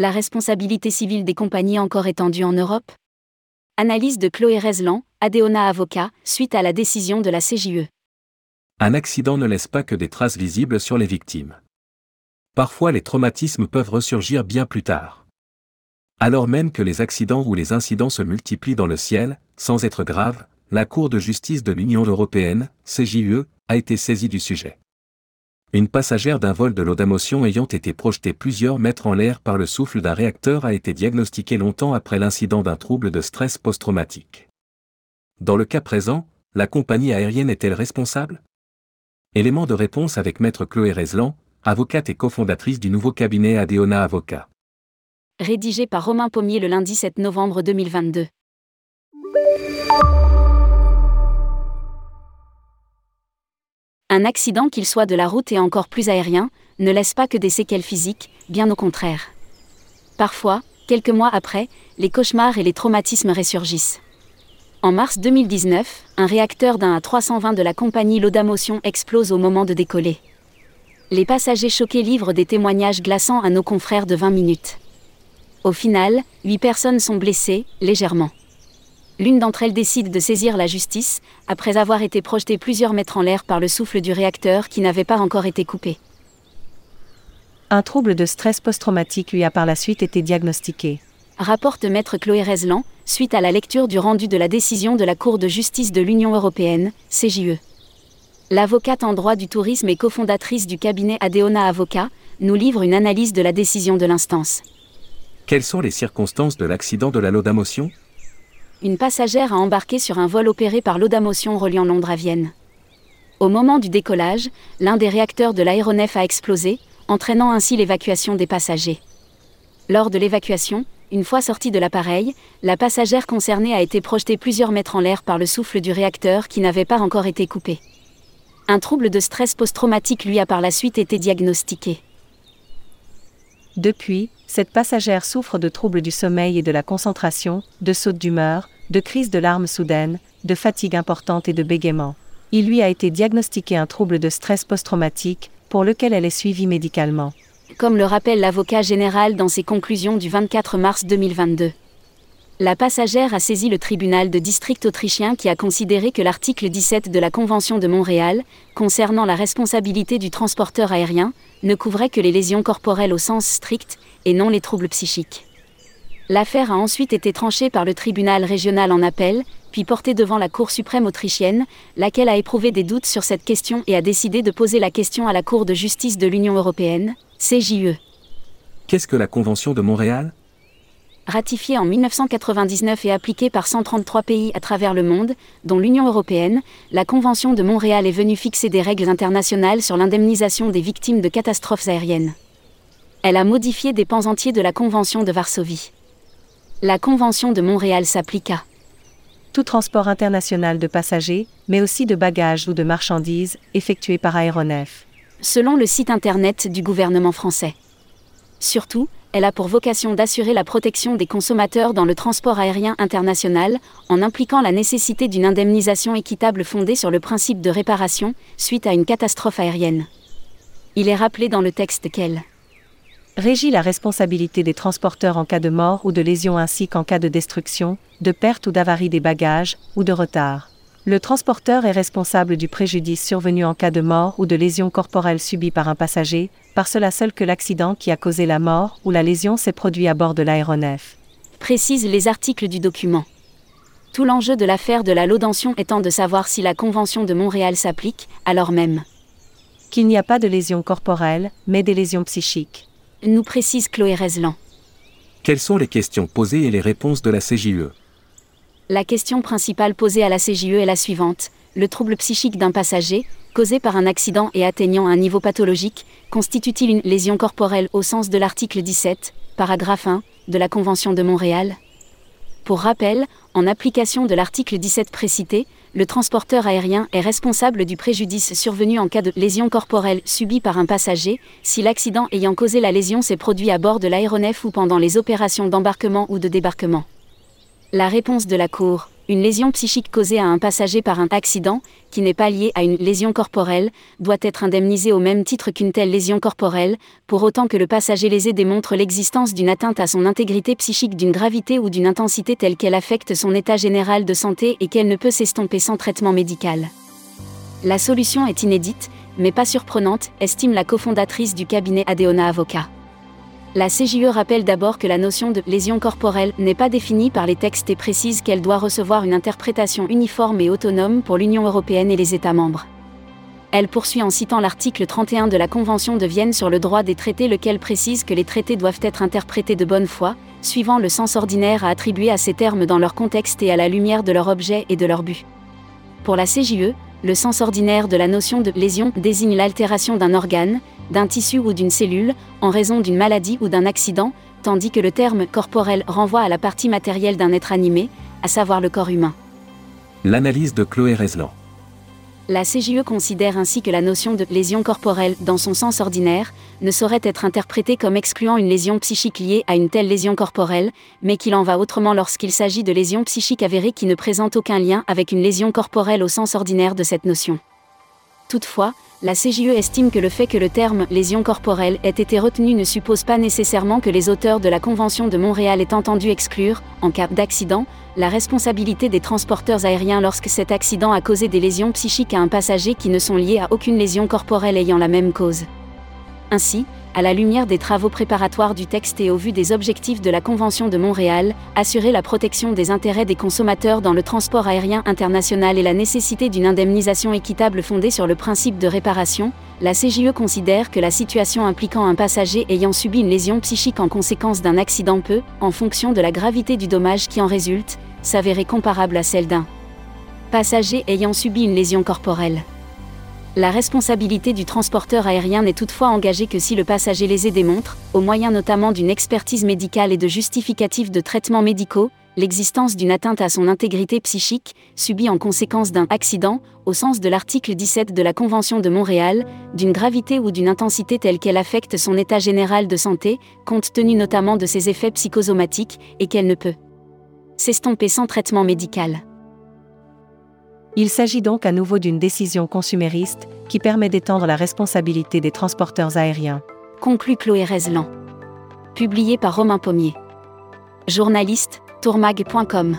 La responsabilité civile des compagnies encore étendue en Europe Analyse de Chloé Rezlan, Adéona Avocat, suite à la décision de la CJE. Un accident ne laisse pas que des traces visibles sur les victimes. Parfois les traumatismes peuvent ressurgir bien plus tard. Alors même que les accidents ou les incidents se multiplient dans le ciel, sans être graves, la Cour de justice de l'Union européenne, CJUE, a été saisie du sujet. Une passagère d'un vol de Laudamotion ayant été projetée plusieurs mètres en l'air par le souffle d'un réacteur a été diagnostiquée longtemps après l'incident d'un trouble de stress post-traumatique. Dans le cas présent, la compagnie aérienne est-elle responsable? Élément de réponse avec maître Chloé Rezlan, avocate et cofondatrice du nouveau cabinet Adéona Avocat. Rédigé par Romain Pommier le lundi 7 novembre 2022. Un accident qu'il soit de la route et encore plus aérien, ne laisse pas que des séquelles physiques, bien au contraire. Parfois, quelques mois après, les cauchemars et les traumatismes ressurgissent. En mars 2019, un réacteur d'un A320 de la compagnie Laudamotion explose au moment de décoller. Les passagers choqués livrent des témoignages glaçants à nos confrères de 20 minutes. Au final, 8 personnes sont blessées, légèrement l'une d'entre elles décide de saisir la justice, après avoir été projetée plusieurs mètres en l'air par le souffle du réacteur qui n'avait pas encore été coupé. Un trouble de stress post-traumatique lui a par la suite été diagnostiqué. Rapporte maître Chloé Rezlan, suite à la lecture du rendu de la décision de la Cour de justice de l'Union européenne, CJE. L'avocate en droit du tourisme et cofondatrice du cabinet Adéona Avocat nous livre une analyse de la décision de l'instance. Quelles sont les circonstances de l'accident de la Laudamotion une passagère a embarqué sur un vol opéré par Laudamotion reliant Londres à Vienne. Au moment du décollage, l'un des réacteurs de l'aéronef a explosé, entraînant ainsi l'évacuation des passagers. Lors de l'évacuation, une fois sortie de l'appareil, la passagère concernée a été projetée plusieurs mètres en l'air par le souffle du réacteur qui n'avait pas encore été coupé. Un trouble de stress post-traumatique lui a par la suite été diagnostiqué. Depuis, cette passagère souffre de troubles du sommeil et de la concentration, de sautes d'humeur, de crises de larmes soudaines, de fatigue importante et de bégaiement. Il lui a été diagnostiqué un trouble de stress post-traumatique, pour lequel elle est suivie médicalement. Comme le rappelle l'avocat général dans ses conclusions du 24 mars 2022. La passagère a saisi le tribunal de district autrichien qui a considéré que l'article 17 de la Convention de Montréal, concernant la responsabilité du transporteur aérien, ne couvrait que les lésions corporelles au sens strict, et non les troubles psychiques. L'affaire a ensuite été tranchée par le tribunal régional en appel, puis portée devant la Cour suprême autrichienne, laquelle a éprouvé des doutes sur cette question et a décidé de poser la question à la Cour de justice de l'Union européenne, CJE. Qu'est-ce que la Convention de Montréal? Ratifiée en 1999 et appliquée par 133 pays à travers le monde, dont l'Union européenne, la Convention de Montréal est venue fixer des règles internationales sur l'indemnisation des victimes de catastrophes aériennes. Elle a modifié des pans entiers de la Convention de Varsovie. La Convention de Montréal s'appliqua. Tout transport international de passagers, mais aussi de bagages ou de marchandises, effectué par aéronef. Selon le site internet du gouvernement français. Surtout, elle a pour vocation d'assurer la protection des consommateurs dans le transport aérien international, en impliquant la nécessité d'une indemnisation équitable fondée sur le principe de réparation, suite à une catastrophe aérienne. Il est rappelé dans le texte qu'elle régit la responsabilité des transporteurs en cas de mort ou de lésion ainsi qu'en cas de destruction, de perte ou d'avarie des bagages, ou de retard. Le transporteur est responsable du préjudice survenu en cas de mort ou de lésion corporelle subie par un passager, par cela seul que l'accident qui a causé la mort ou la lésion s'est produit à bord de l'aéronef. Précise les articles du document. Tout l'enjeu de l'affaire de la laudantion étant de savoir si la Convention de Montréal s'applique, alors même qu'il n'y a pas de lésion corporelle, mais des lésions psychiques. Nous précise Chloé Rezlan. Quelles sont les questions posées et les réponses de la CJE la question principale posée à la CJE est la suivante. Le trouble psychique d'un passager, causé par un accident et atteignant un niveau pathologique, constitue-t-il une lésion corporelle au sens de l'article 17, paragraphe 1, de la Convention de Montréal? Pour rappel, en application de l'article 17 précité, le transporteur aérien est responsable du préjudice survenu en cas de lésion corporelle subie par un passager, si l'accident ayant causé la lésion s'est produit à bord de l'aéronef ou pendant les opérations d'embarquement ou de débarquement. La réponse de la Cour, Une lésion psychique causée à un passager par un accident, qui n'est pas liée à une lésion corporelle, doit être indemnisée au même titre qu'une telle lésion corporelle, pour autant que le passager lésé démontre l'existence d'une atteinte à son intégrité psychique d'une gravité ou d'une intensité telle qu'elle affecte son état général de santé et qu'elle ne peut s'estomper sans traitement médical. La solution est inédite, mais pas surprenante, estime la cofondatrice du cabinet Adeona Avocat. La CJE rappelle d'abord que la notion de lésion corporelle n'est pas définie par les textes et précise qu'elle doit recevoir une interprétation uniforme et autonome pour l'Union européenne et les États membres. Elle poursuit en citant l'article 31 de la Convention de Vienne sur le droit des traités lequel précise que les traités doivent être interprétés de bonne foi, suivant le sens ordinaire à attribuer à ces termes dans leur contexte et à la lumière de leur objet et de leur but. Pour la CJE, le sens ordinaire de la notion de lésion désigne l'altération d'un organe, d'un tissu ou d'une cellule, en raison d'une maladie ou d'un accident, tandis que le terme corporel renvoie à la partie matérielle d'un être animé, à savoir le corps humain. L'analyse de Chloé Reslan. La CJE considère ainsi que la notion de lésion corporelle, dans son sens ordinaire, ne saurait être interprétée comme excluant une lésion psychique liée à une telle lésion corporelle, mais qu'il en va autrement lorsqu'il s'agit de lésions psychiques avérées qui ne présentent aucun lien avec une lésion corporelle au sens ordinaire de cette notion. Toutefois, la CJE estime que le fait que le terme lésion corporelle ait été retenu ne suppose pas nécessairement que les auteurs de la Convention de Montréal aient entendu exclure, en cas d'accident, la responsabilité des transporteurs aériens lorsque cet accident a causé des lésions psychiques à un passager qui ne sont liées à aucune lésion corporelle ayant la même cause. Ainsi, à la lumière des travaux préparatoires du texte et au vu des objectifs de la Convention de Montréal, assurer la protection des intérêts des consommateurs dans le transport aérien international et la nécessité d'une indemnisation équitable fondée sur le principe de réparation, la CJE considère que la situation impliquant un passager ayant subi une lésion psychique en conséquence d'un accident peut, en fonction de la gravité du dommage qui en résulte, s'avérer comparable à celle d'un passager ayant subi une lésion corporelle. La responsabilité du transporteur aérien n'est toutefois engagée que si le passager lésé démontre, au moyen notamment d'une expertise médicale et de justificatifs de traitements médicaux, l'existence d'une atteinte à son intégrité psychique, subie en conséquence d'un accident, au sens de l'article 17 de la Convention de Montréal, d'une gravité ou d'une intensité telle qu'elle affecte son état général de santé, compte tenu notamment de ses effets psychosomatiques, et qu'elle ne peut s'estomper sans traitement médical. Il s'agit donc à nouveau d'une décision consumériste qui permet d'étendre la responsabilité des transporteurs aériens. Conclut Chloé Rezlan. Publié par Romain Pommier. Journaliste, tourmag.com.